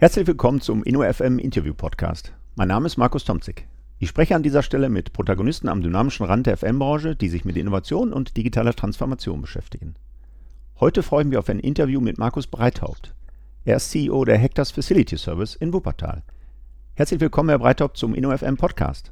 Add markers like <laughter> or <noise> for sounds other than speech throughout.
Herzlich willkommen zum InnoFM Interview Podcast. Mein Name ist Markus Tomzig. Ich spreche an dieser Stelle mit Protagonisten am dynamischen Rand der FM-Branche, die sich mit Innovation und digitaler Transformation beschäftigen. Heute freuen wir auf ein Interview mit Markus Breithaupt. Er ist CEO der Hectors Facility Service in Wuppertal. Herzlich willkommen, Herr Breithaupt, zum InnoFM Podcast.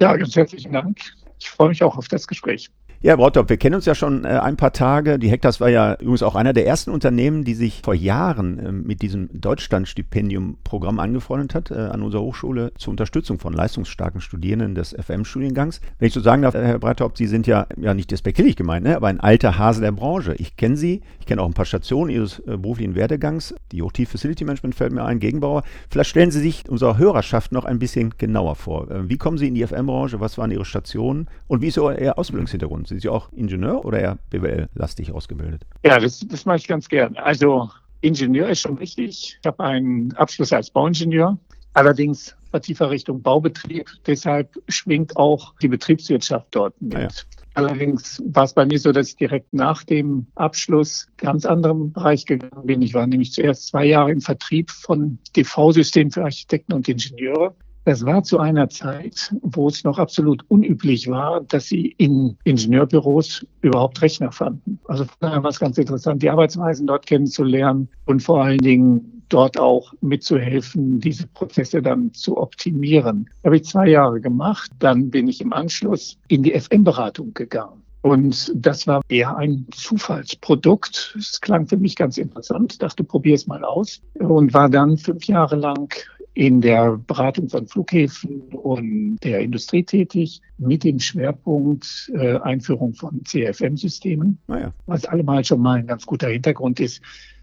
Ja, ganz herzlichen Dank. Ich freue mich auch auf das Gespräch. Ja, Brautop, wir kennen uns ja schon äh, ein paar Tage. Die Hectors war ja übrigens auch einer der ersten Unternehmen, die sich vor Jahren äh, mit diesem Deutschlandstipendium-Programm angefreundet hat, äh, an unserer Hochschule zur Unterstützung von leistungsstarken Studierenden des FM-Studiengangs. Wenn ich so sagen darf, Herr Breithaupt, Sie sind ja, ja nicht despektierlich gemeint, ne, aber ein alter Hase der Branche. Ich kenne Sie, ich kenne auch ein paar Stationen Ihres äh, beruflichen Werdegangs. Die Hochtief Facility Management fällt mir ein, Gegenbauer. Vielleicht stellen Sie sich unserer Hörerschaft noch ein bisschen genauer vor. Äh, wie kommen Sie in die FM-Branche? Was waren Ihre Stationen? Und wie ist Ihr Ausbildungshintergrund? Sind Sie auch Ingenieur oder eher BWL-lastig ausgebildet? Ja, das, das mache ich ganz gern. Also Ingenieur ist schon richtig. Ich habe einen Abschluss als Bauingenieur, allerdings vertiefer Richtung Baubetrieb. Deshalb schwingt auch die Betriebswirtschaft dort mit. Ah ja. Allerdings war es bei mir so, dass ich direkt nach dem Abschluss ganz anderen Bereich gegangen bin. Ich war nämlich zuerst zwei Jahre im Vertrieb von DV-Systemen für Architekten und Ingenieure das war zu einer Zeit, wo es noch absolut unüblich war, dass sie in Ingenieurbüros überhaupt Rechner fanden. Also von daher war es ganz interessant, die Arbeitsweisen dort kennenzulernen und vor allen Dingen dort auch mitzuhelfen, diese Prozesse dann zu optimieren. Das habe ich zwei Jahre gemacht. Dann bin ich im Anschluss in die FM-Beratung gegangen. Und das war eher ein Zufallsprodukt. Es klang für mich ganz interessant. Dachte, probier es mal aus. Und war dann fünf Jahre lang in der Beratung von Flughäfen und der Industrie tätig, mit dem Schwerpunkt äh, Einführung von CFM-Systemen, naja. Ah was allemal schon mal ein ganz guter Hintergrund ist,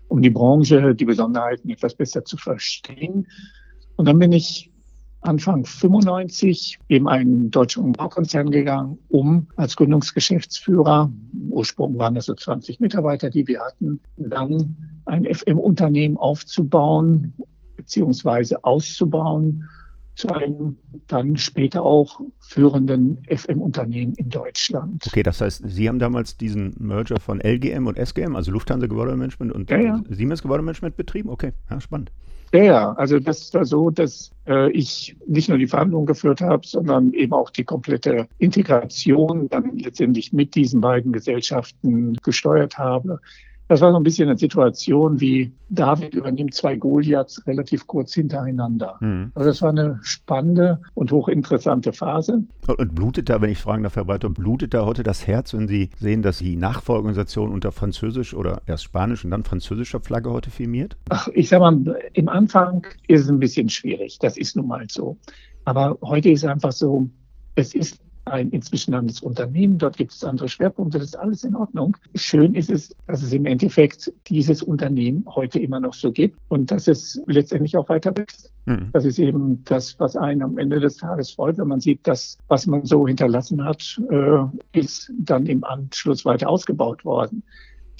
um die Branche, die Besonderheiten etwas besser zu verstehen. Und dann bin ich Anfang 95 in einen deutschen Baukonzern gegangen, um als Gründungsgeschäftsführer, Ursprung waren das so 20 Mitarbeiter, die wir hatten, dann ein FM-Unternehmen aufzubauen beziehungsweise auszubauen zu einem dann später auch führenden FM-Unternehmen in Deutschland. Okay, das heißt, Sie haben damals diesen Merger von LGM und SGM, also Lufthansa Gebäudemanagement und ja, ja. Siemens Gebäudemanagement betrieben? Okay, ja, spannend. Ja, ja, also das war so, dass äh, ich nicht nur die Verhandlungen geführt habe, sondern eben auch die komplette Integration dann letztendlich mit diesen beiden Gesellschaften gesteuert habe. Das war so ein bisschen eine Situation wie David übernimmt zwei Goliaths relativ kurz hintereinander. Mhm. Also das war eine spannende und hochinteressante Phase. Und blutet da, wenn ich fragen darf, Herr Breiter, blutet da heute das Herz, wenn Sie sehen, dass die Nachfolgeorganisation unter Französisch oder erst Spanisch und dann französischer Flagge heute firmiert? Ach, ich sag mal, im Anfang ist es ein bisschen schwierig. Das ist nun mal so. Aber heute ist es einfach so, es ist ein inzwischen anderes Unternehmen, dort gibt es andere Schwerpunkte, das ist alles in Ordnung. Schön ist es, dass es im Endeffekt dieses Unternehmen heute immer noch so gibt und dass es letztendlich auch weiter wächst. Mhm. Das ist eben das, was einen am Ende des Tages freut, wenn man sieht, dass was man so hinterlassen hat, äh, ist dann im Anschluss weiter ausgebaut worden.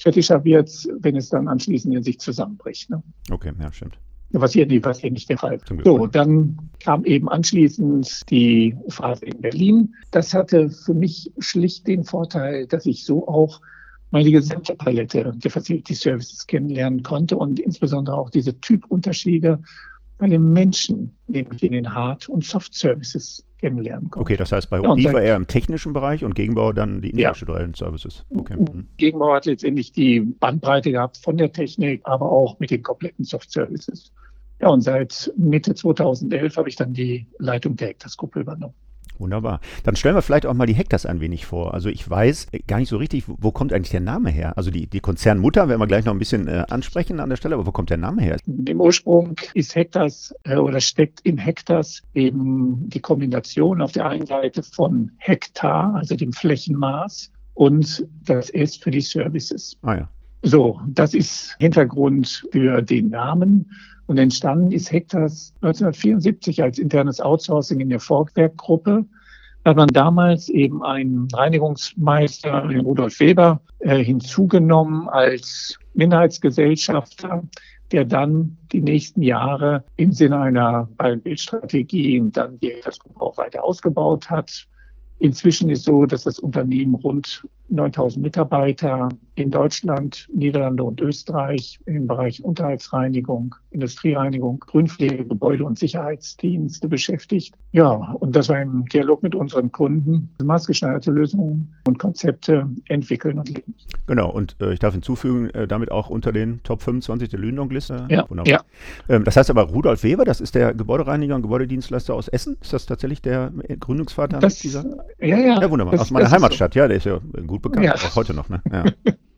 Kritischer wird es, wenn es dann anschließend in sich zusammenbricht. Ne? Okay, ja, stimmt. Was hier, nicht, was hier nicht der Fall. So, dann kam eben anschließend die Phase in Berlin. Das hatte für mich schlicht den Vorteil, dass ich so auch meine gesamte Palette der Facility Services kennenlernen konnte und insbesondere auch diese Typunterschiede bei den Menschen, nämlich in den Hard- und Soft-Services kennenlernen konnte. Okay, das heißt, bei OP ja, war er im technischen Bereich und Gegenbau dann die industriellen ja. Services. Okay. Mhm. Gegenbau hat letztendlich die Bandbreite gehabt von der Technik, aber auch mit den kompletten Soft-Services. Ja, und seit Mitte 2011 habe ich dann die Leitung der Hektas-Gruppe übernommen. Wunderbar. Dann stellen wir vielleicht auch mal die Hektas ein wenig vor. Also ich weiß gar nicht so richtig, wo, kommt eigentlich der Name her? Also die, die Konzernmutter werden wir gleich noch ein bisschen äh, ansprechen an der Stelle, aber wo kommt der Name her? Im Ursprung ist Hektas äh, oder steckt in Hektas eben die Kombination auf der einen Seite von Hektar, also dem Flächenmaß, und das S für die Services. Ah ja. So, das ist Hintergrund für den Namen. Und entstanden ist Hectors 1974 als internes Outsourcing in der Volkwerk-Gruppe. Da hat man damals eben einen Reinigungsmeister, den Rudolf Weber, äh, hinzugenommen als Minderheitsgesellschafter, der dann die nächsten Jahre im Sinne einer Bildstrategie dann die Hectors-Gruppe auch weiter ausgebaut hat. Inzwischen ist so, dass das Unternehmen rund 9000 Mitarbeiter in Deutschland, Niederlande und Österreich im Bereich Unterhaltsreinigung, Industriereinigung, Grünpflege, Gebäude- und Sicherheitsdienste beschäftigt. Ja, und das war im Dialog mit unseren Kunden maßgeschneiderte Lösungen und Konzepte entwickeln und leben. Genau, und äh, ich darf hinzufügen, äh, damit auch unter den Top 25 der Lündong-Liste. Ja, Wunderbar. ja. Ähm, das heißt aber, Rudolf Weber, das ist der Gebäudereiniger und Gebäudedienstleister aus Essen. Ist das tatsächlich der Gründungsvater das, dieser? Ja, ja. Ja, wunderbar. Das, aus meiner Heimatstadt, so. ja, der ist ja gut bekannt, ja. auch heute noch. Ne? Ja. <laughs>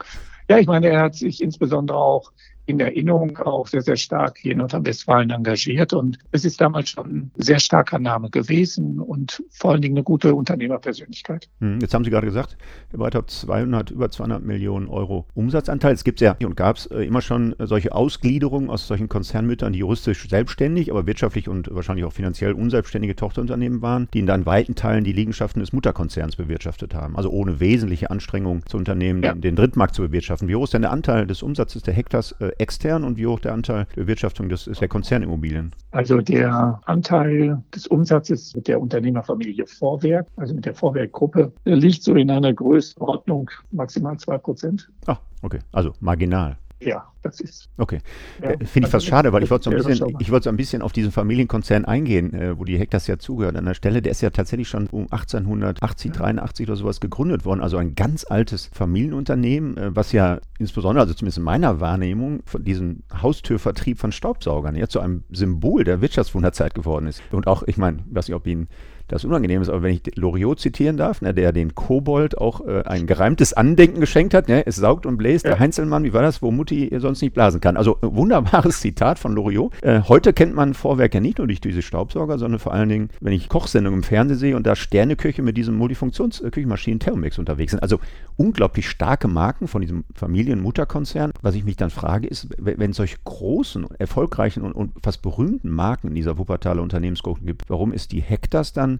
ja, ich meine, er hat sich insbesondere auch in Erinnerung auch sehr, sehr stark hier in Nordrhein-Westfalen engagiert. Und es ist damals schon ein sehr starker Name gewesen und vor allen Dingen eine gute Unternehmerpersönlichkeit. Hm, jetzt haben Sie gerade gesagt, Herr Breithaupt, 200, über 200 Millionen Euro Umsatzanteil. Es gibt ja und gab es äh, immer schon solche Ausgliederungen aus solchen Konzernmüttern, die juristisch selbstständig, aber wirtschaftlich und wahrscheinlich auch finanziell unselbstständige Tochterunternehmen waren, die in dann weiten Teilen die Liegenschaften des Mutterkonzerns bewirtschaftet haben. Also ohne wesentliche Anstrengungen zu unternehmen, ja. den, den Drittmarkt zu bewirtschaften. Wie hoch ist denn der Anteil des Umsatzes der Hektars extern und wie hoch der Anteil der Bewirtschaftung des, der Konzernimmobilien? Also der Anteil des Umsatzes mit der Unternehmerfamilie Vorwerk, also mit der Vorwerk-Gruppe, liegt so in einer Größenordnung maximal 2 Prozent. Ah, okay. Also marginal ja, das ist. Okay. Ja, äh, Finde ich also fast schade, weil ich wollte so ein bisschen, ich wollte so ein bisschen auf diesen Familienkonzern eingehen, äh, wo die Hektas ja zugehört an der Stelle. Der ist ja tatsächlich schon um 1880, 83 oder sowas gegründet worden. Also ein ganz altes Familienunternehmen, äh, was ja insbesondere, also zumindest in meiner Wahrnehmung, von diesem Haustürvertrieb von Staubsaugern ja zu einem Symbol der Wirtschaftswunderzeit geworden ist. Und auch, ich meine, weiß nicht, ob Ihnen das unangenehm ist, aber wenn ich Loriot zitieren darf, ne, der den Kobold auch äh, ein gereimtes Andenken geschenkt hat, ne, es saugt und bläst, ja. der Heinzelmann, wie war das, wo Mutti sonst nicht blasen kann. Also äh, wunderbares <laughs> Zitat von Loriot. Äh, heute kennt man Vorwerk ja nicht nur durch diese Staubsauger, sondern vor allen Dingen, wenn ich Kochsendungen im Fernsehen sehe und da Sterneköche mit diesem Multifunktionsküchenmaschinen Thermomix unterwegs sind. Also unglaublich starke Marken von diesem Familienmutterkonzern. Was ich mich dann frage, ist, wenn es solche großen, erfolgreichen und, und fast berühmten Marken in dieser Wuppertaler Unternehmensgruppe gibt, warum ist die Hektas dann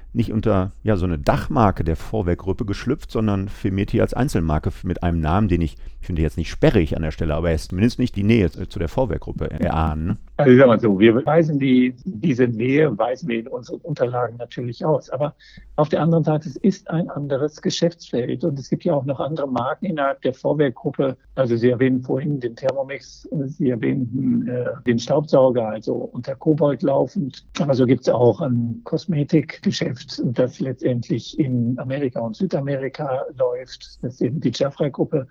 nicht unter ja, so eine Dachmarke der Vorwerkgruppe geschlüpft, sondern firmiert hier als Einzelmarke mit einem Namen, den ich, ich finde jetzt nicht sperrig an der Stelle, aber er ist zumindest nicht die Nähe zu der Vorwerkgruppe erahnen. Ne? Also ich sag mal so, wir weisen die, diese Nähe, weisen wir in unseren Unterlagen natürlich aus. Aber auf der anderen Seite, es ist ein anderes Geschäftsfeld und es gibt ja auch noch andere Marken innerhalb der Vorwerkgruppe. Also Sie erwähnen vorhin den Thermomix, Sie erwähnten äh, den Staubsauger, also unter Kobold laufend. Aber so gibt es auch ein Kosmetikgeschäft, das letztendlich in Amerika und Südamerika läuft. Das ist eben die Jafra-Gruppe.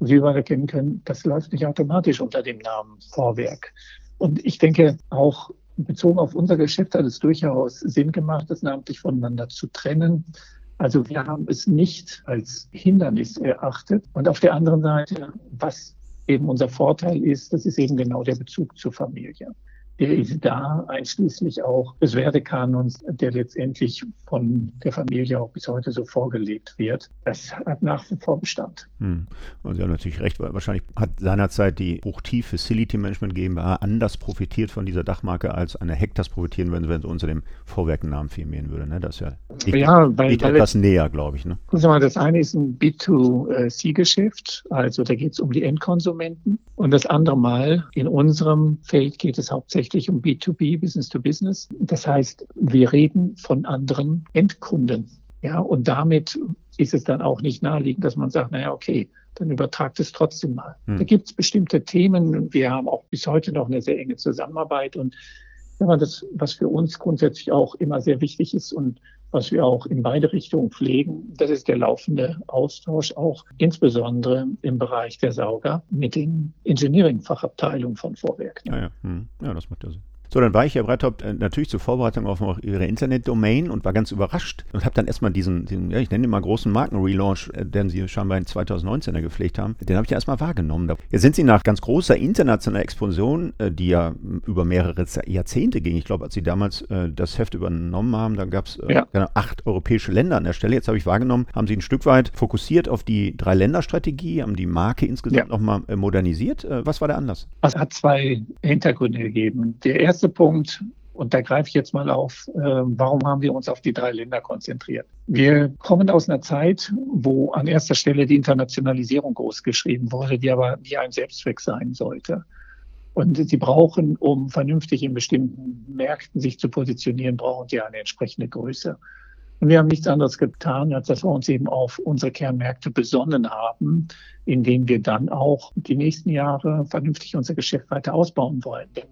Wie wir erkennen können, das läuft nicht automatisch unter dem Namen Vorwerk. Und ich denke, auch bezogen auf unser Geschäft hat es durchaus Sinn gemacht, das namentlich voneinander zu trennen. Also wir haben es nicht als Hindernis erachtet. Und auf der anderen Seite, was eben unser Vorteil ist, das ist eben genau der Bezug zur Familie der ist da, einschließlich auch des Werdekanons, der letztendlich von der Familie auch bis heute so vorgelebt wird. Das hat nach wie vor Bestand. Hm. Und Sie haben natürlich recht, weil wahrscheinlich hat seinerzeit die Hochtief Facility Management GmbH anders profitiert von dieser Dachmarke, als eine Hektas profitieren würde, wenn sie unter dem Vorwerkennamen firmieren würde. Ne? Das ist ja, liegt, ja weil, liegt weil etwas es, näher, glaube ich. Ne? Das eine ist ein B2C-Geschäft, also da geht es um die Endkonsumenten. Und das andere Mal, in unserem Feld geht es hauptsächlich hauptsächlich um B2B, Business to Business. Das heißt, wir reden von anderen Endkunden. Ja, und damit ist es dann auch nicht naheliegend, dass man sagt, naja, okay, dann übertragt es trotzdem mal. Hm. Da gibt es bestimmte Themen. Wir haben auch bis heute noch eine sehr enge Zusammenarbeit und ja, das, was für uns grundsätzlich auch immer sehr wichtig ist und was wir auch in beide Richtungen pflegen, das ist der laufende Austausch, auch insbesondere im Bereich der Sauger mit den Engineering-Fachabteilungen von Vorwerk. Ja, ja. Hm. ja, das macht ja Sinn. So, dann war ich, Herr Breithaupt, äh, natürlich zur Vorbereitung auf Ihre Internetdomain und war ganz überrascht und habe dann erstmal diesen, diesen, ja, ich nenne ihn mal großen Markenrelaunch, äh, den Sie scheinbar in 2019 gepflegt haben, den habe ich ja erstmal wahrgenommen. Jetzt sind Sie nach ganz großer internationaler Expansion, äh, die ja über mehrere Jahrzehnte ging, ich glaube, als Sie damals das Heft übernommen haben, da gab es ja. genau acht europäische Länder an der Stelle. Jetzt habe ich wahrgenommen, haben Sie ein Stück weit fokussiert auf die Drei-Länder-Strategie, haben die Marke insgesamt ja. nochmal modernisiert. Was war der Anlass? Es hat zwei Hintergründe gegeben. Der erste erste Punkt, und da greife ich jetzt mal auf, äh, warum haben wir uns auf die drei Länder konzentriert? Wir kommen aus einer Zeit, wo an erster Stelle die Internationalisierung großgeschrieben wurde, die aber nie ein Selbstzweck sein sollte. Und sie brauchen, um vernünftig in bestimmten Märkten sich zu positionieren, brauchen sie eine entsprechende Größe. Und wir haben nichts anderes getan, als dass wir uns eben auf unsere Kernmärkte besonnen haben, indem wir dann auch die nächsten Jahre vernünftig unser Geschäft weiter ausbauen wollen. Denn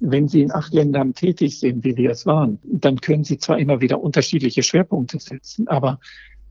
wenn Sie in acht Ländern tätig sind, wie wir es waren, dann können Sie zwar immer wieder unterschiedliche Schwerpunkte setzen, aber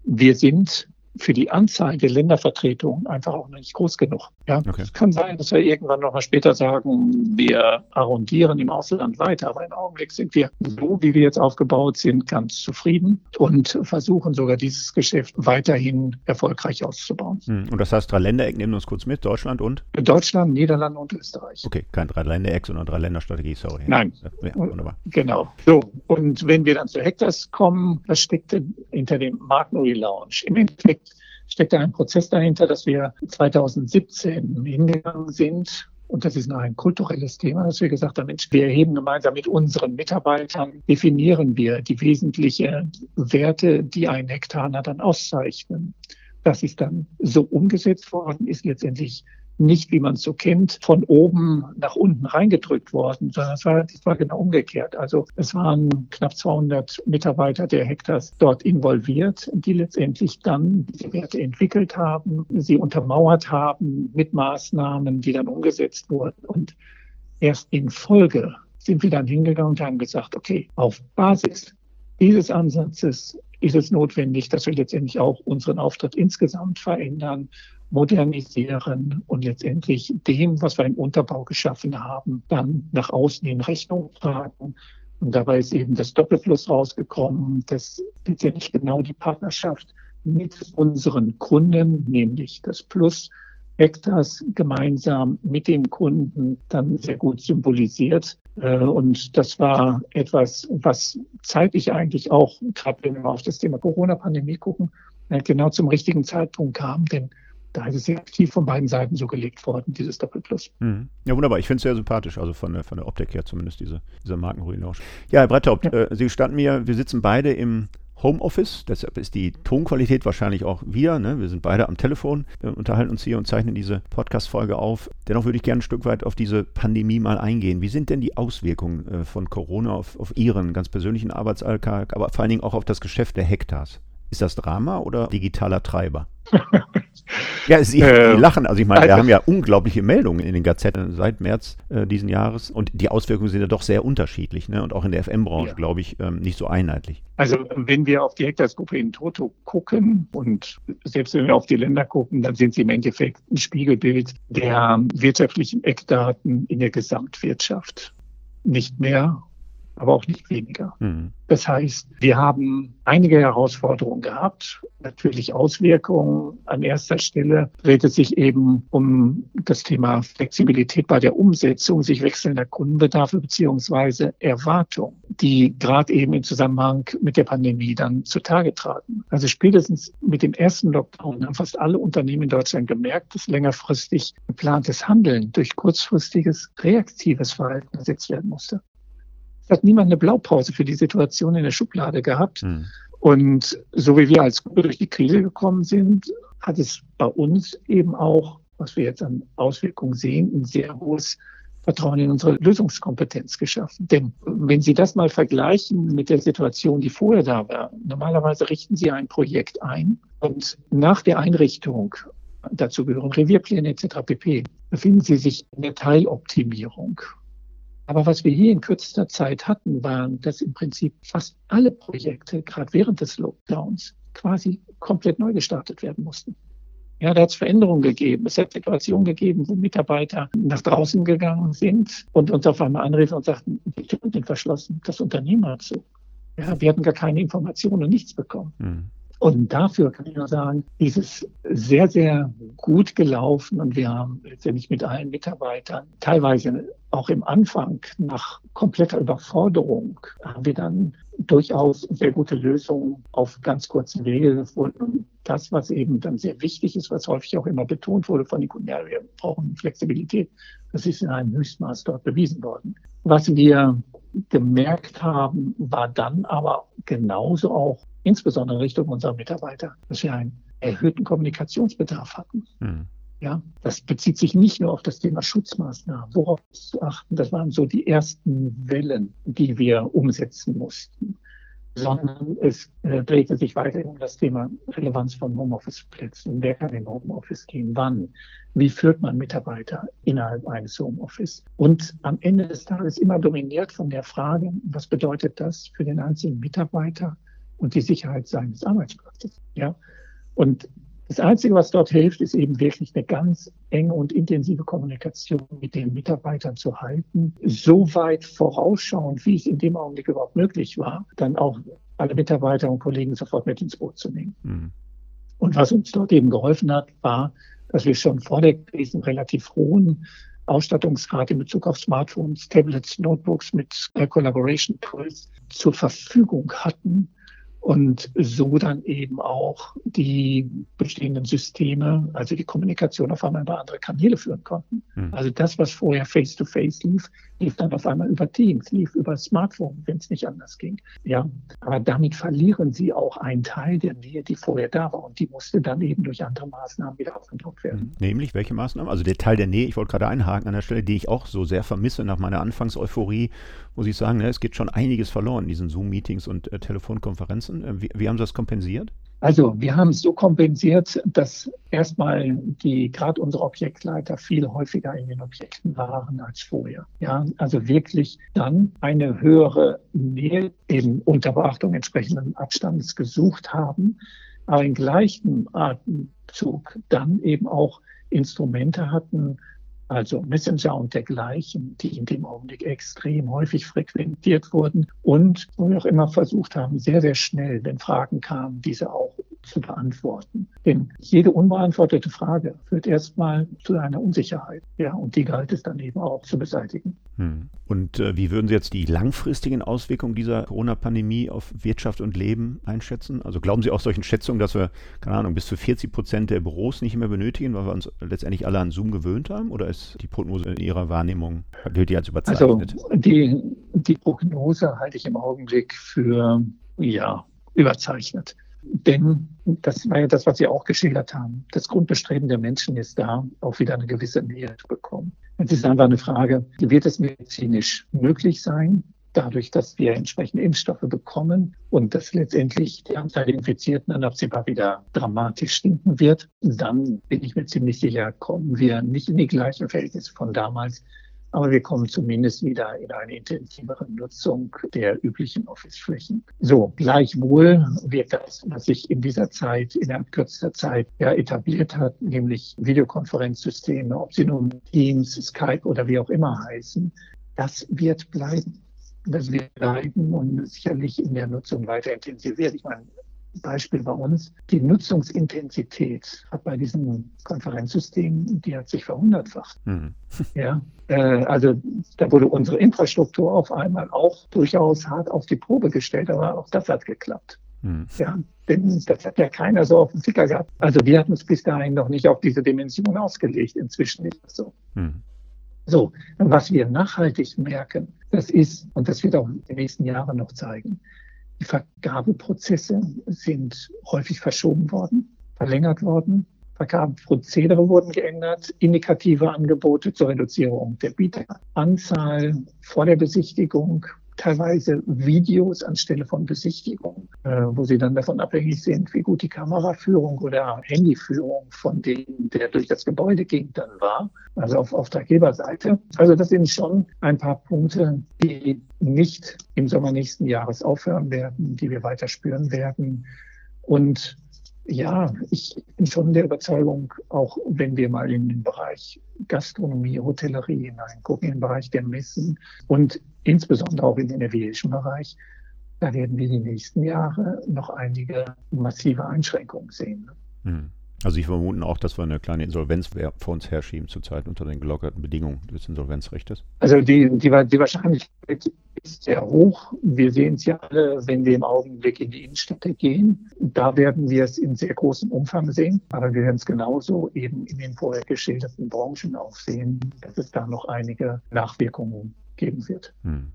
wir sind für die Anzahl der Ländervertretungen einfach auch noch nicht groß genug. Ja, okay. es kann sein, dass wir irgendwann noch mal später sagen, wir arrondieren im Ausland weiter, aber im Augenblick sind wir so, wie wir jetzt aufgebaut sind, ganz zufrieden und versuchen sogar dieses Geschäft weiterhin erfolgreich auszubauen. Hm, und das heißt, drei Ländereck nehmen wir uns kurz mit, Deutschland und? Deutschland, Niederlande und Österreich. Okay, kein drei Ländereck, sondern drei Länderstrategie, sorry. Nein. Ja, wunderbar. Genau. So, und wenn wir dann zu Hectors kommen, was steckt hinter dem Markenrelaunch? Im Endeffekt steckt da ein Prozess dahinter, dass wir 2017 hingegangen sind und das ist noch ein kulturelles Thema, dass wir gesagt haben, Mensch, wir erheben gemeinsam mit unseren Mitarbeitern, definieren wir die wesentlichen Werte, die einen Hektaner dann auszeichnen. Das ist dann so umgesetzt worden, ist letztendlich nicht, wie man es so kennt, von oben nach unten reingedrückt worden, sondern es war, es war genau umgekehrt. Also es waren knapp 200 Mitarbeiter der Hektars dort involviert, die letztendlich dann diese Werte entwickelt haben, sie untermauert haben mit Maßnahmen, die dann umgesetzt wurden. Und erst in Folge sind wir dann hingegangen und haben gesagt, okay, auf Basis dieses Ansatzes ist es notwendig, dass wir letztendlich auch unseren Auftritt insgesamt verändern, modernisieren und letztendlich dem, was wir im Unterbau geschaffen haben, dann nach außen in Rechnung tragen. Und dabei ist eben das Doppelplus rausgekommen, das letztendlich genau die Partnerschaft mit unseren Kunden, nämlich das Plus, Hectors gemeinsam mit dem Kunden dann sehr gut symbolisiert. Äh, und das war etwas, was zeitlich eigentlich auch, gerade wenn wir auf das Thema Corona-Pandemie gucken, äh, genau zum richtigen Zeitpunkt kam. Denn da ist es sehr aktiv von beiden Seiten so gelegt worden, dieses Doppelplus. Mhm. Ja, wunderbar. Ich finde es sehr sympathisch, also von der, von der Optik her zumindest, diese, dieser Markenrelaunch. Ja, Herr Bretthaupt, ja. äh, Sie standen mir, wir sitzen beide im Homeoffice, deshalb ist die Tonqualität wahrscheinlich auch wieder. Ne? Wir sind beide am Telefon, wir unterhalten uns hier und zeichnen diese Podcast-Folge auf. Dennoch würde ich gerne ein Stück weit auf diese Pandemie mal eingehen. Wie sind denn die Auswirkungen äh, von Corona auf, auf Ihren ganz persönlichen Arbeitsalltag, aber vor allen Dingen auch auf das Geschäft der Hektars? Ist das Drama oder digitaler Treiber? <laughs> ja, Sie, äh, lachen. Also ich meine, wir also haben ja unglaubliche Meldungen in den Gazetten seit März äh, diesen Jahres und die Auswirkungen sind ja doch sehr unterschiedlich ne? und auch in der FM-Branche, ja. glaube ich, ähm, nicht so einheitlich. Also wenn wir auf die Hektarsgruppe in Toto gucken und selbst wenn wir auf die Länder gucken, dann sind sie im Endeffekt ein Spiegelbild der wirtschaftlichen Eckdaten in der Gesamtwirtschaft. Nicht mehr aber auch nicht weniger. Mhm. Das heißt, wir haben einige Herausforderungen gehabt, natürlich Auswirkungen. An erster Stelle dreht es sich eben um das Thema Flexibilität bei der Umsetzung sich wechselnder Kundenbedarfe beziehungsweise Erwartungen, die gerade eben im Zusammenhang mit der Pandemie dann zutage traten. Also spätestens mit dem ersten Lockdown haben fast alle Unternehmen in Deutschland gemerkt, dass längerfristig geplantes Handeln durch kurzfristiges reaktives Verhalten ersetzt werden musste. Es hat niemand eine Blaupause für die Situation in der Schublade gehabt. Mhm. Und so wie wir als Gruppe durch die Krise gekommen sind, hat es bei uns eben auch, was wir jetzt an Auswirkungen sehen, ein sehr hohes Vertrauen in unsere Lösungskompetenz geschaffen. Denn wenn Sie das mal vergleichen mit der Situation, die vorher da war, normalerweise richten Sie ein Projekt ein und nach der Einrichtung, dazu gehören Revierpläne etc. pp., befinden Sie sich in der Teiloptimierung. Aber was wir hier in kürzester Zeit hatten, waren, dass im Prinzip fast alle Projekte, gerade während des Lockdowns, quasi komplett neu gestartet werden mussten. Ja, da hat es Veränderungen gegeben. Es hat Situationen gegeben, wo Mitarbeiter nach draußen gegangen sind und uns auf einmal anriefen und sagten, die Türen sind verschlossen, das Unternehmen hat so. Ja, wir hatten gar keine Informationen und nichts bekommen. Mhm. Und dafür kann ich nur sagen, ist es sehr, sehr gut gelaufen und wir haben letztendlich mit allen Mitarbeitern, teilweise auch im Anfang nach kompletter Überforderung, haben wir dann durchaus sehr gute Lösungen auf ganz kurzen Wege gefunden. Das, was eben dann sehr wichtig ist, was häufig auch immer betont wurde von den Kunden, ja, wir brauchen Flexibilität, das ist in einem Höchstmaß dort bewiesen worden. Was wir gemerkt haben, war dann aber genauso auch insbesondere Richtung unserer Mitarbeiter, dass wir einen erhöhten Kommunikationsbedarf hatten. Mhm. Ja, das bezieht sich nicht nur auf das Thema Schutzmaßnahmen, worauf zu achten. Das waren so die ersten Wellen, die wir umsetzen mussten. sondern es äh, drehte sich weiterhin um das Thema Relevanz von Homeoffice-Plätzen. Wer kann in Homeoffice gehen? Wann? Wie führt man Mitarbeiter innerhalb eines Homeoffice? Und am Ende des Tages immer dominiert von der Frage, was bedeutet das für den einzelnen Mitarbeiter und die Sicherheit seines Arbeitsplatzes? Ja. Und das Einzige, was dort hilft, ist eben wirklich eine ganz enge und intensive Kommunikation mit den Mitarbeitern zu halten, so weit vorausschauend, wie es in dem Augenblick überhaupt möglich war, dann auch alle Mitarbeiter und Kollegen sofort mit ins Boot zu nehmen. Mhm. Und was uns dort eben geholfen hat, war, dass wir schon vor der Krise einen relativ hohen Ausstattungsgrad in Bezug auf Smartphones, Tablets, Notebooks mit Collaboration Tools zur Verfügung hatten, und so dann eben auch die bestehenden Systeme, also die Kommunikation auf einmal über andere Kanäle führen konnten. Mhm. Also das, was vorher face-to-face -face lief, lief dann auf einmal über Teams, lief über Smartphone, wenn es nicht anders ging. Ja, aber damit verlieren sie auch einen Teil der Nähe, die vorher da war und die musste dann eben durch andere Maßnahmen wieder aufgebaut werden. Hm. Nämlich welche Maßnahmen? Also der Teil der Nähe, ich wollte gerade einhaken an der Stelle, die ich auch so sehr vermisse nach meiner Anfangseuphorie, muss ich sagen, ne, es geht schon einiges verloren in diesen Zoom-Meetings und äh, Telefonkonferenzen. Äh, wie, wie haben Sie das kompensiert? Also wir haben es so kompensiert, dass erstmal die gerade unsere Objektleiter viel häufiger in den Objekten waren als vorher. Ja, also wirklich dann eine höhere Nähe eben unter Beachtung entsprechenden Abstandes gesucht haben, aber in gleichem Atemzug dann eben auch Instrumente hatten, also Messenger und dergleichen, die in dem Augenblick extrem häufig frequentiert wurden und wo wir auch immer versucht haben, sehr, sehr schnell, wenn Fragen kamen, diese auch zu beantworten. Denn jede unbeantwortete Frage führt erstmal zu einer Unsicherheit. Ja, und die galt es dann eben auch zu beseitigen. Hm. Und äh, wie würden Sie jetzt die langfristigen Auswirkungen dieser Corona-Pandemie auf Wirtschaft und Leben einschätzen? Also glauben Sie auch solchen Schätzungen, dass wir, keine Ahnung, bis zu 40 Prozent der Büros nicht mehr benötigen, weil wir uns letztendlich alle an Zoom gewöhnt haben? Oder ist die Prognose in Ihrer Wahrnehmung, gilt die als überzeichnet? Also die, die Prognose halte ich im Augenblick für, ja, überzeichnet. Denn das war ja das, was Sie auch geschildert haben. Das Grundbestreben der Menschen ist da, auch wieder eine gewisse Nähe zu bekommen. Es ist einfach eine Frage, wird es medizinisch möglich sein, dadurch, dass wir entsprechende Impfstoffe bekommen und dass letztendlich die Anzahl der Infizierten dann absehbar wieder dramatisch sinken wird, dann bin ich mir ziemlich sicher, kommen wir nicht in die gleichen Verhältnisse von damals, aber wir kommen zumindest wieder in eine intensivere Nutzung der üblichen Office-Flächen. So, gleichwohl wird das, was sich in dieser Zeit, innerhalb kürzester Zeit ja etabliert hat, nämlich Videokonferenzsysteme, ob sie nun Teams, Skype oder wie auch immer heißen, das wird bleiben. Das wird bleiben und sicherlich in der Nutzung weiter intensiviert. Ich meine, Beispiel bei uns. Die Nutzungsintensität hat bei diesem Konferenzsystem, die hat sich verhundertfacht. Mhm. <laughs> Ja, äh, also da wurde unsere Infrastruktur auf einmal auch durchaus hart auf die Probe gestellt, aber auch das hat geklappt. Mhm. Ja, denn das hat ja keiner so auf dem Ficker gehabt. Also wir hatten es bis dahin noch nicht auf diese Dimension ausgelegt. Inzwischen ist das so. Mhm. So, was wir nachhaltig merken, das ist, und das wird auch in den nächsten Jahren noch zeigen, die Vergabeprozesse sind häufig verschoben worden, verlängert worden. Vergabeprozedere wurden geändert, indikative Angebote zur Reduzierung der Bieteranzahl vor der Besichtigung, teilweise Videos anstelle von Besichtigung, äh, wo sie dann davon abhängig sind, wie gut die Kameraführung oder Handyführung von dem, der durch das Gebäude ging, dann war, also auf Auftraggeberseite. Also das sind schon ein paar Punkte, die nicht im Sommer nächsten Jahres aufhören werden, die wir weiter spüren werden. Und ja, ich bin schon der Überzeugung, auch wenn wir mal in den Bereich Gastronomie, Hotellerie hineingucken, in den Bereich der Messen und insbesondere auch in den aviation Bereich, da werden wir die nächsten Jahre noch einige massive Einschränkungen sehen. Hm. Also Sie vermuten auch, dass wir eine kleine Insolvenz vor uns herschieben zurzeit unter den gelockerten Bedingungen des Insolvenzrechtes? Also die, die, die Wahrscheinlichkeit ist sehr hoch. Wir sehen es ja alle, wenn wir im Augenblick in die Innenstädte gehen. Da werden wir es in sehr großem Umfang sehen. Aber wir werden es genauso eben in den vorher geschilderten Branchen auch sehen, dass es da noch einige Nachwirkungen geben wird. Hm.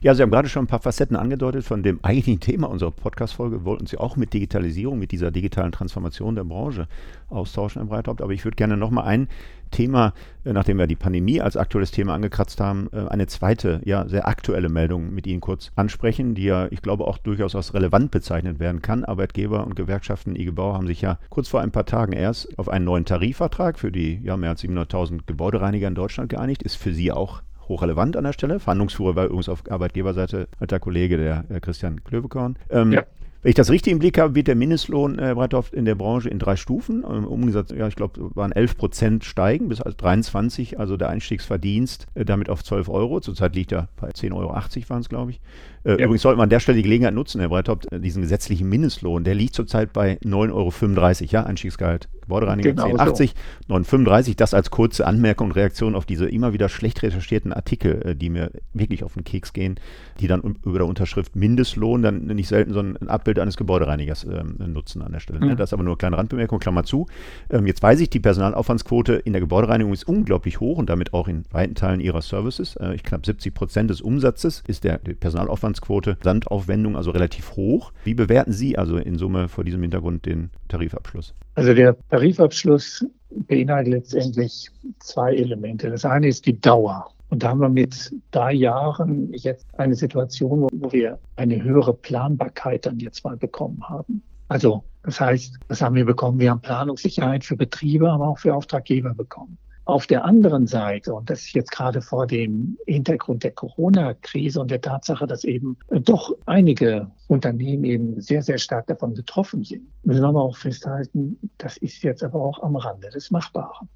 Ja, Sie haben gerade schon ein paar Facetten angedeutet von dem eigentlichen <laughs> Thema unserer Podcast-Folge. Wollten Sie auch mit Digitalisierung, mit dieser digitalen Transformation der Branche austauschen, Herr Breithaupt. Aber ich würde gerne noch mal ein Thema, äh, nachdem wir die Pandemie als aktuelles Thema angekratzt haben, äh, eine zweite, ja, sehr aktuelle Meldung mit Ihnen kurz ansprechen, die ja, ich glaube, auch durchaus als relevant bezeichnet werden kann. Arbeitgeber und Gewerkschaften IG Bau haben sich ja kurz vor ein paar Tagen erst auf einen neuen Tarifvertrag für die ja, mehr als 700.000 Gebäudereiniger in Deutschland geeinigt. Ist für Sie auch hochrelevant an der Stelle. Verhandlungsführer war übrigens auf Arbeitgeberseite alter Kollege, der, der Christian Klövekorn. Ähm, ja. Wenn ich das richtig im Blick habe, wird der Mindestlohn äh, Breithoff in der Branche in drei Stufen, ähm, umgesetzt, ja, ich glaube, waren 11 Prozent steigen bis 23, also der Einstiegsverdienst äh, damit auf 12 Euro. Zurzeit liegt er bei 10,80 Euro waren es, glaube ich. Äh, ja. Übrigens sollte man an der Stelle die Gelegenheit nutzen, Herr Breithaupt, äh, diesen gesetzlichen Mindestlohn, der liegt zurzeit bei 9,35 Euro, ja, Einstiegsgehalt. Gebäudereiniger genau 10,80, so. 9,35. Das als kurze Anmerkung und Reaktion auf diese immer wieder schlecht recherchierten Artikel, äh, die mir wirklich auf den Keks gehen, die dann über der Unterschrift Mindestlohn dann nicht selten so ein Abbild eines Gebäudereinigers ähm, nutzen an der Stelle. Mhm. Das ist aber nur eine kleine Randbemerkung, Klammer zu. Ähm, jetzt weiß ich, die Personalaufwandsquote in der Gebäudereinigung ist unglaublich hoch und damit auch in weiten Teilen ihrer Services. Äh, knapp 70 Prozent des Umsatzes ist der, der Personalaufwand Aufwandsquote, Sandaufwendung also relativ hoch. Wie bewerten Sie also in Summe vor diesem Hintergrund den Tarifabschluss? Also der Tarifabschluss beinhaltet letztendlich zwei Elemente. Das eine ist die Dauer. Und da haben wir mit drei Jahren jetzt eine Situation, wo wir eine höhere Planbarkeit dann jetzt mal bekommen haben. Also das heißt, was haben wir bekommen? Wir haben Planungssicherheit für Betriebe, aber auch für Auftraggeber bekommen. Auf der anderen Seite, und das ist jetzt gerade vor dem Hintergrund der Corona-Krise und der Tatsache, dass eben doch einige Unternehmen eben sehr, sehr stark davon betroffen sind, müssen wir aber auch festhalten, das ist jetzt aber auch am Rande des Machbaren.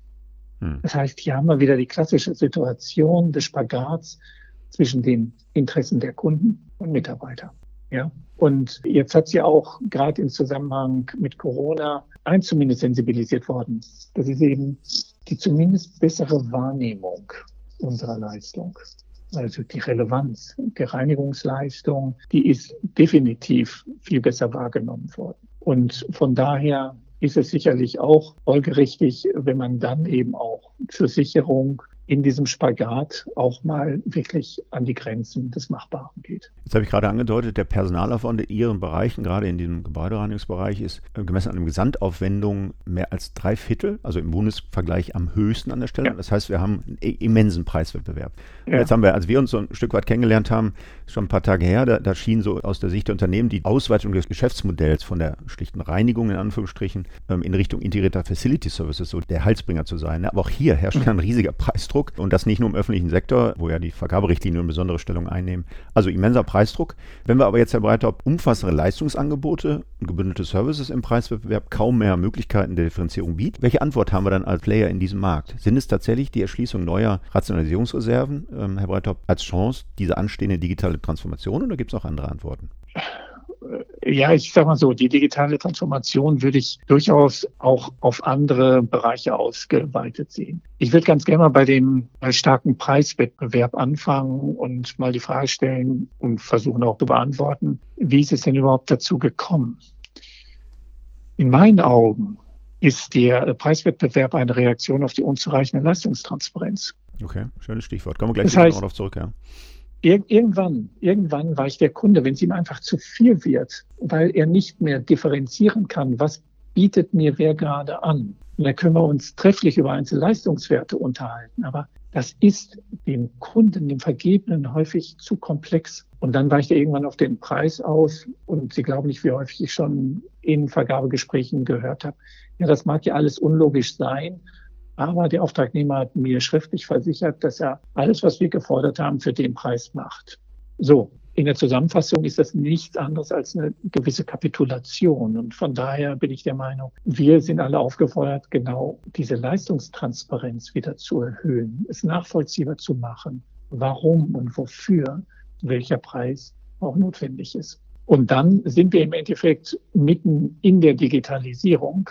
Hm. Das heißt, hier haben wir wieder die klassische Situation des Spagats zwischen den Interessen der Kunden und Mitarbeiter. Ja. Und jetzt hat sie auch gerade im Zusammenhang mit Corona eins zumindest sensibilisiert worden. Das ist eben die zumindest bessere Wahrnehmung unserer Leistung. Also die Relevanz der Reinigungsleistung, die ist definitiv viel besser wahrgenommen worden. Und von daher ist es sicherlich auch folgerichtig, wenn man dann eben auch zur Sicherung in diesem Spagat auch mal wirklich an die Grenzen des Machbaren geht. Jetzt habe ich gerade angedeutet, der Personalaufwand in Ihren Bereichen, gerade in diesem Gebäudereinigungsbereich, ist äh, gemessen an den Gesamtaufwendungen mehr als drei Viertel, also im Bundesvergleich am höchsten an der Stelle. Ja. Das heißt, wir haben einen immensen Preiswettbewerb. Ja. Jetzt haben wir, als wir uns so ein Stück weit kennengelernt haben, schon ein paar Tage her, da, da schien so aus der Sicht der Unternehmen die Ausweitung des Geschäftsmodells von der schlichten Reinigung in Anführungsstrichen ähm, in Richtung integrierter Facility Services so der Halsbringer zu sein. Aber auch hier herrscht <laughs> ein riesiger Preisdruck. Preisdruck und das nicht nur im öffentlichen Sektor, wo ja die Vergaberichtlinien eine besondere Stellung einnehmen. Also immenser Preisdruck. Wenn wir aber jetzt, Herr Breithaupt, umfassende Leistungsangebote und gebündelte Services im Preiswettbewerb kaum mehr Möglichkeiten der Differenzierung bieten, welche Antwort haben wir dann als Player in diesem Markt? Sind es tatsächlich die Erschließung neuer Rationalisierungsreserven, ähm, Herr Breithaupt, als Chance, diese anstehende digitale Transformation oder gibt es auch andere Antworten? Ja, ich sag mal so, die digitale Transformation würde ich durchaus auch auf andere Bereiche ausgeweitet sehen. Ich würde ganz gerne mal bei dem starken Preiswettbewerb anfangen und mal die Frage stellen und versuchen auch zu beantworten, wie ist es denn überhaupt dazu gekommen? In meinen Augen ist der Preiswettbewerb eine Reaktion auf die unzureichende Leistungstransparenz. Okay, schönes Stichwort. Kommen wir gleich das heißt, darauf zurück, ja Ir irgendwann, irgendwann weicht der Kunde, wenn es ihm einfach zu viel wird, weil er nicht mehr differenzieren kann, was bietet mir wer gerade an. Und da können wir uns trefflich über einzelne Leistungswerte unterhalten. Aber das ist dem Kunden, dem Vergebenen häufig zu komplex. Und dann weicht er irgendwann auf den Preis aus. Und Sie glauben nicht, wie häufig ich schon in Vergabegesprächen gehört habe. Ja, das mag ja alles unlogisch sein. Aber der Auftragnehmer hat mir schriftlich versichert, dass er alles, was wir gefordert haben, für den Preis macht. So, in der Zusammenfassung ist das nichts anderes als eine gewisse Kapitulation. Und von daher bin ich der Meinung, wir sind alle aufgefordert, genau diese Leistungstransparenz wieder zu erhöhen, es nachvollziehbar zu machen, warum und wofür welcher Preis auch notwendig ist. Und dann sind wir im Endeffekt mitten in der Digitalisierung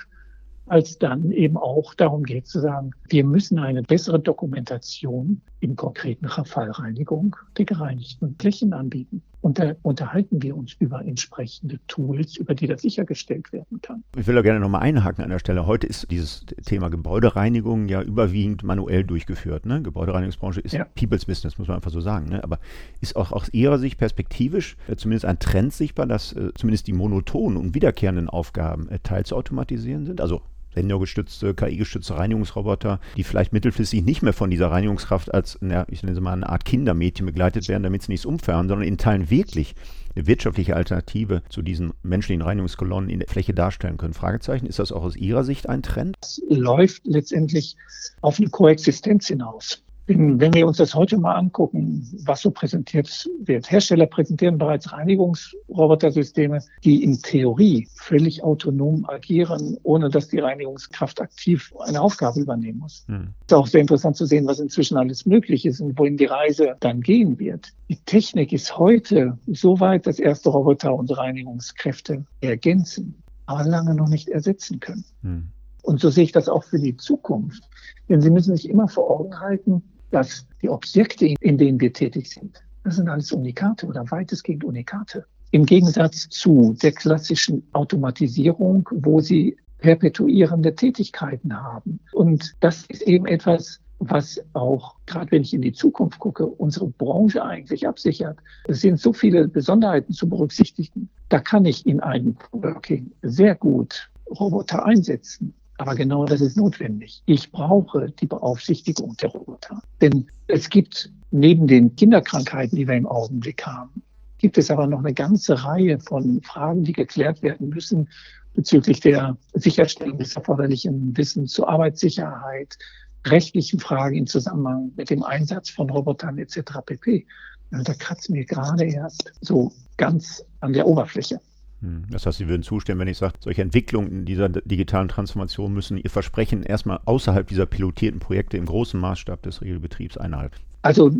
als dann eben auch darum geht zu sagen, wir müssen eine bessere Dokumentation im konkreten Fallreinigung der gereinigten Flächen anbieten. Unter, unterhalten wir uns über entsprechende Tools, über die das sichergestellt werden kann. Ich will da gerne nochmal einhaken an der Stelle. Heute ist dieses Thema Gebäudereinigung ja überwiegend manuell durchgeführt. Ne? Gebäudereinigungsbranche ist ja. People's Business, muss man einfach so sagen. Ne? Aber ist auch aus Ihrer Sicht perspektivisch äh, zumindest ein Trend sichtbar, dass äh, zumindest die monotonen und wiederkehrenden Aufgaben äh, teilzuautomatisieren sind? Also sensorgestützte, KI-gestützte Reinigungsroboter, die vielleicht mittelfristig nicht mehr von dieser Reinigungskraft als, na, ich nenne sie mal, eine Art Kindermädchen begleitet werden, damit sie nichts umfahren, sondern in Teilen wirklich eine wirtschaftliche Alternative zu diesen menschlichen Reinigungskolonnen in der Fläche darstellen können. Fragezeichen, ist das auch aus Ihrer Sicht ein Trend? Es läuft letztendlich auf eine Koexistenz hinaus. Wenn wir uns das heute mal angucken, was so präsentiert wird. Hersteller präsentieren bereits Reinigungsrobotersysteme, die in Theorie völlig autonom agieren, ohne dass die Reinigungskraft aktiv eine Aufgabe übernehmen muss. Hm. Es ist auch sehr interessant zu sehen, was inzwischen alles möglich ist und wohin die Reise dann gehen wird. Die Technik ist heute so weit, dass erste Roboter unsere Reinigungskräfte ergänzen, aber lange noch nicht ersetzen können. Hm. Und so sehe ich das auch für die Zukunft. Denn Sie müssen sich immer vor Augen halten, dass die Objekte, in denen wir tätig sind, das sind alles Unikate oder weitestgehend Unikate. Im Gegensatz zu der klassischen Automatisierung, wo sie perpetuierende Tätigkeiten haben. Und das ist eben etwas, was auch, gerade wenn ich in die Zukunft gucke, unsere Branche eigentlich absichert. Es sind so viele Besonderheiten zu berücksichtigen. Da kann ich in einem Working sehr gut Roboter einsetzen. Aber genau das ist notwendig. Ich brauche die Beaufsichtigung der Roboter. Denn es gibt neben den Kinderkrankheiten, die wir im Augenblick haben, gibt es aber noch eine ganze Reihe von Fragen, die geklärt werden müssen bezüglich der Sicherstellung des erforderlichen Wissens zur Arbeitssicherheit, rechtlichen Fragen im Zusammenhang mit dem Einsatz von Robotern etc. pp. Da kratzt mir gerade erst so ganz an der Oberfläche. Hm. Das heißt, Sie würden zustimmen, wenn ich sage, solche Entwicklungen in dieser digitalen Transformation müssen Ihr Versprechen erstmal außerhalb dieser pilotierten Projekte im großen Maßstab des Regelbetriebs einhalten. Also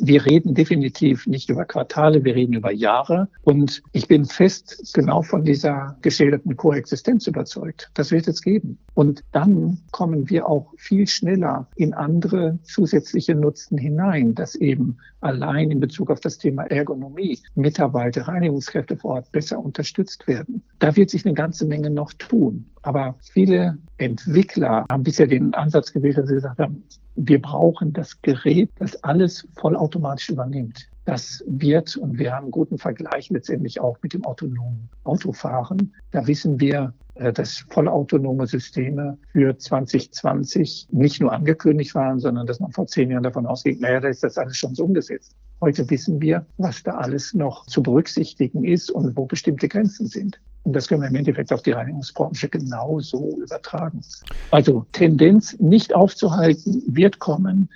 wir reden definitiv nicht über Quartale, wir reden über Jahre. Und ich bin fest genau von dieser geschilderten Koexistenz überzeugt. Das wird es geben. Und dann kommen wir auch viel schneller in andere zusätzliche Nutzen hinein, dass eben allein in Bezug auf das Thema Ergonomie Mitarbeiter, Reinigungskräfte vor Ort besser unterstützt werden. Da wird sich eine ganze Menge noch tun. Aber viele Entwickler haben bisher den Ansatz gewählt, dass sie gesagt haben, wir brauchen das Gerät, das alles vollautomatisch übernimmt. Das wird, und wir haben einen guten Vergleich letztendlich auch mit dem autonomen Autofahren. Da wissen wir, äh, dass vollautonome Systeme für 2020 nicht nur angekündigt waren, sondern dass man vor zehn Jahren davon ausgeht, naja, da ist das alles schon so umgesetzt. Heute wissen wir, was da alles noch zu berücksichtigen ist und wo bestimmte Grenzen sind. Und das können wir im Endeffekt auf die Reinigungsbranche genauso übertragen. Also Tendenz nicht aufzuhalten, wird kommen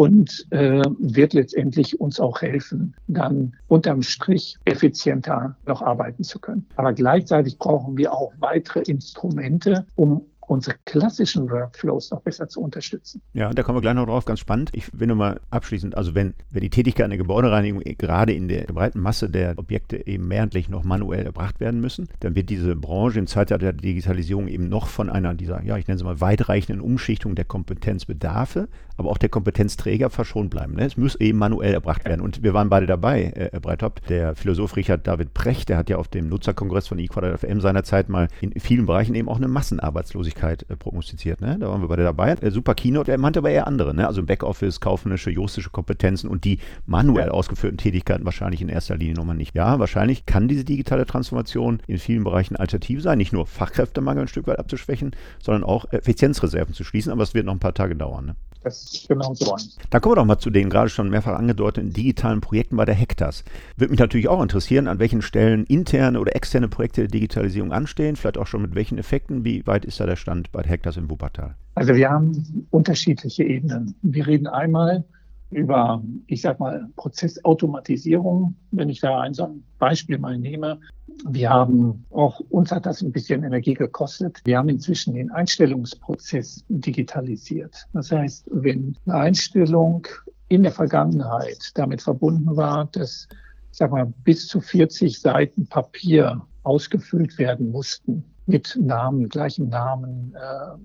und äh, wird letztendlich uns auch helfen, dann unterm Strich effizienter noch arbeiten zu können. Aber gleichzeitig brauchen wir auch weitere Instrumente, um unsere klassischen Workflows noch besser zu unterstützen. Ja, da kommen wir gleich noch drauf, ganz spannend. Ich will nur mal abschließend, also wenn, wenn die Tätigkeit einer Gebäudereinigung gerade in der breiten Masse der Objekte eben mehrheitlich noch manuell erbracht werden müssen, dann wird diese Branche im Zeitalter der Digitalisierung eben noch von einer dieser, ja, ich nenne sie mal weitreichenden Umschichtung der Kompetenzbedarfe, aber auch der Kompetenzträger verschont bleiben. Ne? Es muss eben manuell erbracht werden. Und wir waren beide dabei, äh, Breithaupt. Der Philosoph Richard David Precht, der hat ja auf dem Nutzerkongress von eQuadrat seinerzeit mal in vielen Bereichen eben auch eine Massenarbeitslosigkeit Tätigkeit äh, prognostiziert. Ne? Da waren wir beide dabei. Äh, super Keynote, er meinte aber eher andere, ne? also Backoffice, kaufmännische, juristische Kompetenzen und die manuell ja. ausgeführten Tätigkeiten wahrscheinlich in erster Linie nochmal nicht. Ja, wahrscheinlich kann diese digitale Transformation in vielen Bereichen alternativ sein, nicht nur Fachkräftemangel ein Stück weit abzuschwächen, sondern auch Effizienzreserven zu schließen, aber es wird noch ein paar Tage dauern. Ne? Das ist genau so ein. Da kommen wir doch mal zu den gerade schon mehrfach angedeuteten digitalen Projekten bei der Hektas. Würde mich natürlich auch interessieren, an welchen Stellen interne oder externe Projekte der Digitalisierung anstehen, vielleicht auch schon mit welchen Effekten. Wie weit ist da der Stand bei der Hektas im Wuppertal? Also wir haben unterschiedliche Ebenen. Wir reden einmal über, ich sag mal, Prozessautomatisierung. Wenn ich da ein so ein Beispiel mal nehme, wir haben auch, uns hat das ein bisschen Energie gekostet. Wir haben inzwischen den Einstellungsprozess digitalisiert. Das heißt, wenn eine Einstellung in der Vergangenheit damit verbunden war, dass, ich sag mal, bis zu 40 Seiten Papier ausgefüllt werden mussten mit Namen, gleichem Namen, äh,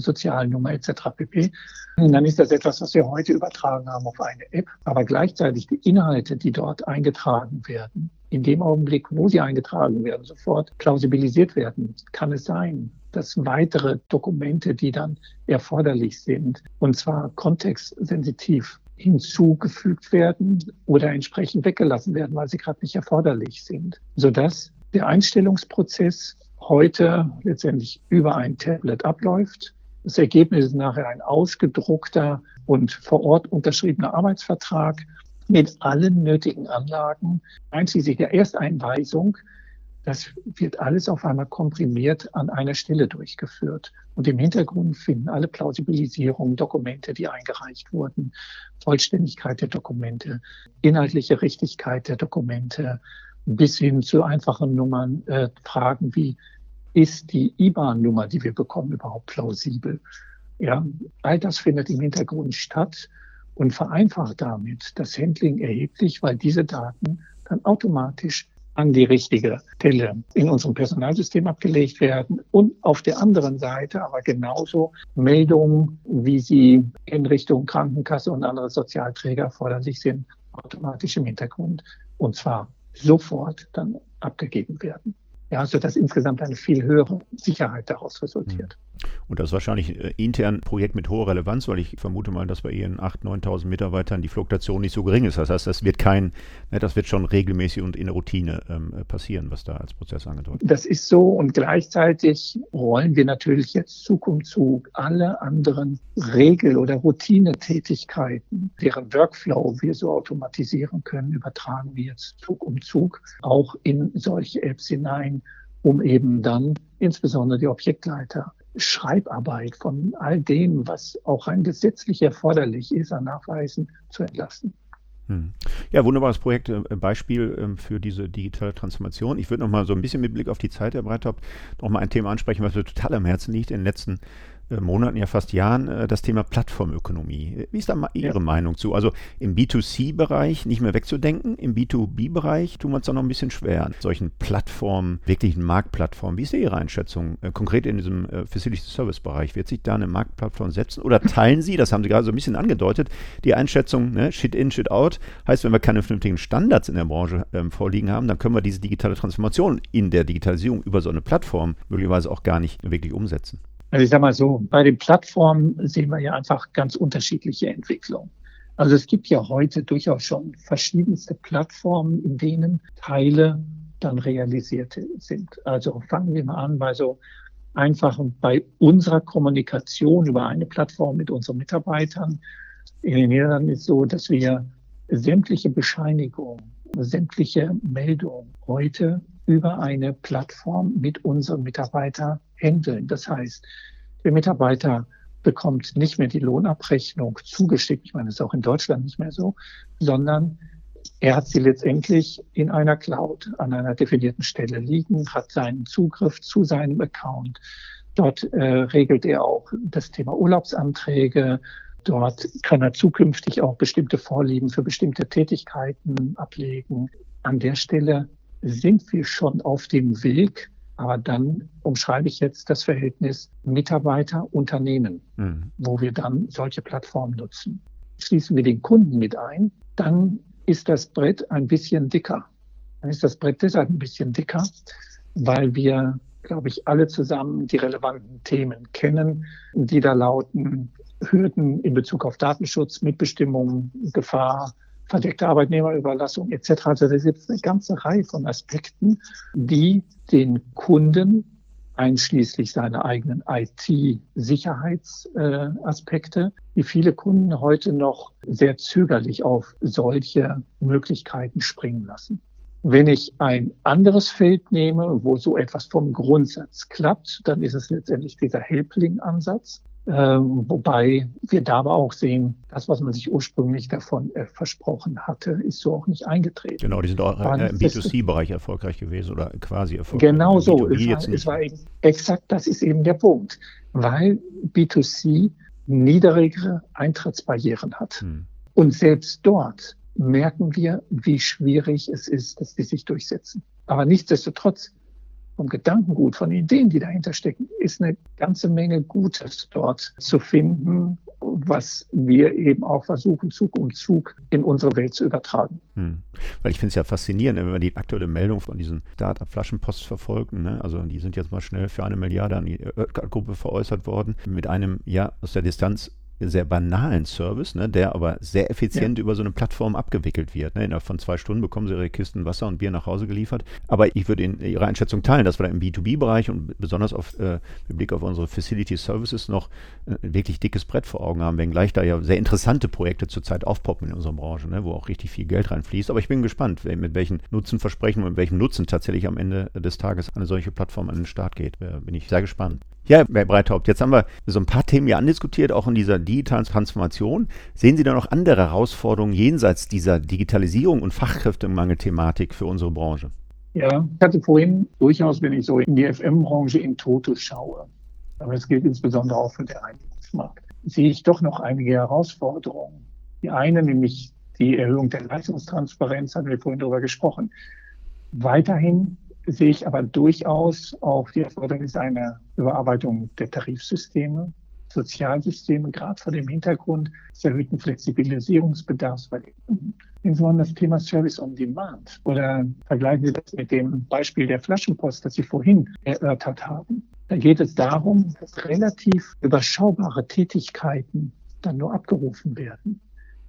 Sozialnummer etc. pp. Und dann ist das etwas, was wir heute übertragen haben auf eine App. Aber gleichzeitig die Inhalte, die dort eingetragen werden, in dem Augenblick, wo sie eingetragen werden, sofort plausibilisiert werden, kann es sein, dass weitere Dokumente, die dann erforderlich sind, und zwar kontextsensitiv hinzugefügt werden oder entsprechend weggelassen werden, weil sie gerade nicht erforderlich sind, sodass der Einstellungsprozess heute letztendlich über ein Tablet abläuft. Das Ergebnis ist nachher ein ausgedruckter und vor Ort unterschriebener Arbeitsvertrag mit allen nötigen Anlagen, einschließlich der Ersteinweisung. Das wird alles auf einmal komprimiert an einer Stelle durchgeführt. Und im Hintergrund finden alle Plausibilisierungen, Dokumente, die eingereicht wurden, Vollständigkeit der Dokumente, inhaltliche Richtigkeit der Dokumente, bis hin zu einfachen Nummern, äh, Fragen wie, ist die IBAN-Nummer, die wir bekommen, überhaupt plausibel? Ja, all das findet im Hintergrund statt und vereinfacht damit das Handling erheblich, weil diese Daten dann automatisch an die richtige Stelle in unserem Personalsystem abgelegt werden und auf der anderen Seite aber genauso Meldungen, wie sie in Richtung Krankenkasse und andere Sozialträger erforderlich sind, automatisch im Hintergrund und zwar sofort dann abgegeben werden. Ja, so dass insgesamt eine viel höhere Sicherheit daraus resultiert. Und das ist wahrscheinlich äh, intern ein Projekt mit hoher Relevanz, weil ich vermute mal, dass bei Ihren 8.000, 9.000 Mitarbeitern die Fluktuation nicht so gering ist. Das heißt, das wird kein, ne, das wird schon regelmäßig und in Routine ähm, passieren, was da als Prozess angedeutet wird. Das ist so und gleichzeitig rollen wir natürlich jetzt Zug um Zug alle anderen Regel- oder Routinetätigkeiten, deren Workflow wir so automatisieren können, übertragen wir jetzt Zug um Zug auch in solche Apps hinein, um eben dann insbesondere die Objektleiter Schreibarbeit von all dem, was auch rein gesetzlich erforderlich ist, an Nachweisen zu entlasten. Hm. Ja, wunderbares Projekt, äh, Beispiel ähm, für diese digitale Transformation. Ich würde noch mal so ein bisschen mit Blick auf die Zeit, Herr Breithaupt, noch mal ein Thema ansprechen, was mir total am Herzen liegt. In den letzten Monaten, ja fast Jahren, äh, das Thema Plattformökonomie. Wie ist da Ihre ja. Meinung zu? Also im B2C-Bereich nicht mehr wegzudenken, im B2B-Bereich tun wir uns da noch ein bisschen schwer an solchen Plattformen, wirklichen Marktplattformen. Wie ist da Ihre Einschätzung? Äh, konkret in diesem Facility Service-Bereich. Wird sich da eine Marktplattform setzen? Oder teilen Sie, das haben Sie gerade so ein bisschen angedeutet, die Einschätzung, ne, Shit in, Shit out, heißt, wenn wir keine vernünftigen Standards in der Branche ähm, vorliegen haben, dann können wir diese digitale Transformation in der Digitalisierung über so eine Plattform möglicherweise auch gar nicht wirklich umsetzen. Also ich sage mal so, bei den Plattformen sehen wir ja einfach ganz unterschiedliche Entwicklungen. Also es gibt ja heute durchaus schon verschiedenste Plattformen, in denen Teile dann realisiert sind. Also fangen wir mal an bei so einfachen, bei unserer Kommunikation über eine Plattform mit unseren Mitarbeitern. In den Niederlanden ist so, dass wir sämtliche Bescheinigungen, sämtliche Meldungen heute über eine Plattform mit unseren Mitarbeitern handeln. Das heißt, der Mitarbeiter bekommt nicht mehr die Lohnabrechnung zugeschickt, ich meine, das ist auch in Deutschland nicht mehr so, sondern er hat sie letztendlich in einer Cloud an einer definierten Stelle liegen, hat seinen Zugriff zu seinem Account. Dort äh, regelt er auch das Thema Urlaubsanträge. Dort kann er zukünftig auch bestimmte Vorlieben für bestimmte Tätigkeiten ablegen. An der Stelle sind wir schon auf dem Weg, aber dann umschreibe ich jetzt das Verhältnis Mitarbeiter-Unternehmen, mhm. wo wir dann solche Plattformen nutzen. Schließen wir den Kunden mit ein, dann ist das Brett ein bisschen dicker. Dann ist das Brett deshalb ein bisschen dicker, weil wir, glaube ich, alle zusammen die relevanten Themen kennen, die da lauten Hürden in Bezug auf Datenschutz, Mitbestimmung, Gefahr, verdeckte Arbeitnehmerüberlassung etc. Also da gibt es eine ganze Reihe von Aspekten, die den Kunden einschließlich seiner eigenen IT-Sicherheitsaspekte, die viele Kunden heute noch sehr zögerlich auf solche Möglichkeiten springen lassen. Wenn ich ein anderes Feld nehme, wo so etwas vom Grundsatz klappt, dann ist es letztendlich dieser Helpling-Ansatz. Ähm, wobei wir da aber auch sehen, das, was man sich ursprünglich davon äh, versprochen hatte, ist so auch nicht eingetreten. Genau, die sind auch äh, im B2C-Bereich erfolgreich gewesen oder quasi erfolgreich. Genau so. Es war, es war eben, exakt, das ist eben der Punkt. Weil B2C niedrigere Eintrittsbarrieren hat. Hm. Und selbst dort merken wir, wie schwierig es ist, dass die sich durchsetzen. Aber nichtsdestotrotz vom Gedankengut, von Ideen, die dahinter stecken, ist eine ganze Menge Gutes dort zu finden, was wir eben auch versuchen, Zug um Zug in unsere Welt zu übertragen. Hm. Weil ich finde es ja faszinierend, wenn wir die aktuelle Meldung von diesen Startup-Flaschenpost verfolgen. Ne? Also die sind jetzt mal schnell für eine Milliarde an die Gruppe veräußert worden, mit einem ja aus der Distanz sehr banalen Service, ne, der aber sehr effizient ja. über so eine Plattform abgewickelt wird. Ne. Innerhalb von zwei Stunden bekommen Sie Ihre Kisten Wasser und Bier nach Hause geliefert. Aber ich würde in Ihre Einschätzung teilen, dass wir da im B2B-Bereich und besonders auf, äh, mit Blick auf unsere Facility Services noch äh, wirklich dickes Brett vor Augen haben, wenngleich da ja sehr interessante Projekte zurzeit aufpoppen in unserer Branche, ne, wo auch richtig viel Geld reinfließt. Aber ich bin gespannt, mit welchen Nutzenversprechen und mit welchem Nutzen tatsächlich am Ende des Tages eine solche Plattform an den Start geht. Äh, bin ich sehr gespannt. Ja, Herr Breithaupt, jetzt haben wir so ein paar Themen hier andiskutiert, auch in dieser digitalen Transformation. Sehen Sie da noch andere Herausforderungen jenseits dieser Digitalisierung und Fachkräftemangelthematik für unsere Branche? Ja, ich hatte vorhin durchaus, wenn ich so in die FM-Branche in Tote schaue, aber das gilt insbesondere auch für den Reinigungsmarkt, sehe ich doch noch einige Herausforderungen. Die eine, nämlich die Erhöhung der Leistungstransparenz, hatten wir vorhin darüber gesprochen. Weiterhin sehe ich aber durchaus auch die Erfordernis einer Überarbeitung der Tarifsysteme, Sozialsysteme, gerade vor dem Hintergrund des erhöhten Flexibilisierungsbedarfs bei den Kunden. Insbesondere das Thema Service on Demand. Oder vergleichen Sie das mit dem Beispiel der Flaschenpost, das Sie vorhin erörtert haben. Da geht es darum, dass relativ überschaubare Tätigkeiten dann nur abgerufen werden.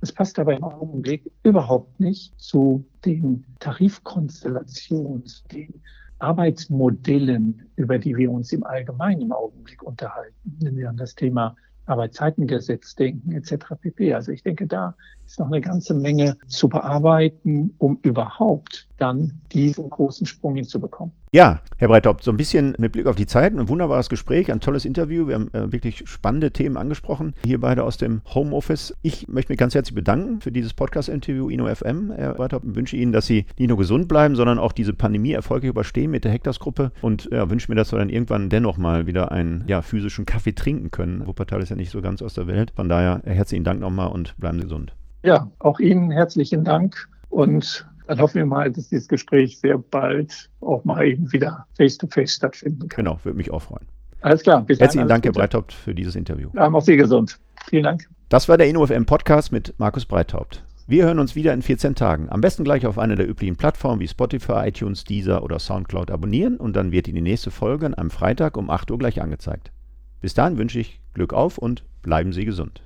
Das passt aber im Augenblick überhaupt nicht zu den Tarifkonstellationen, zu den Arbeitsmodellen, über die wir uns im Allgemeinen im Augenblick unterhalten. Wenn wir an das Thema Arbeitszeitengesetz denken etc. pp. Also ich denke, da ist noch eine ganze Menge zu bearbeiten, um überhaupt dann diesen großen Sprung hinzubekommen. Ja, Herr Breithaupt, so ein bisschen mit Blick auf die Zeit, ein wunderbares Gespräch, ein tolles Interview. Wir haben äh, wirklich spannende Themen angesprochen, hier beide aus dem Homeoffice. Ich möchte mich ganz herzlich bedanken für dieses Podcast-Interview Ino FM. Herr Breithaupt, und wünsche Ihnen, dass Sie nicht nur gesund bleiben, sondern auch diese Pandemie erfolgreich überstehen mit der Hektas-Gruppe und ja, wünsche mir, dass wir dann irgendwann dennoch mal wieder einen ja, physischen Kaffee trinken können. Wuppertal ist ja nicht so ganz aus der Welt. Von daher herzlichen Dank nochmal und bleiben Sie gesund. Ja, auch Ihnen herzlichen Dank und dann hoffen wir mal, dass dieses Gespräch sehr bald auch mal eben wieder face-to-face -face stattfinden kann. Genau, würde mich auch freuen. Alles klar. Bis Herzlichen Dank, Herr Breithaupt, für dieses Interview. Ja, auch Sie gesund. Vielen Dank. Das war der InnoFM Podcast mit Markus Breithaupt. Wir hören uns wieder in 14 Tagen. Am besten gleich auf einer der üblichen Plattformen wie Spotify, iTunes, Deezer oder Soundcloud abonnieren und dann wird Ihnen die nächste Folge an einem Freitag um 8 Uhr gleich angezeigt. Bis dahin wünsche ich Glück auf und bleiben Sie gesund.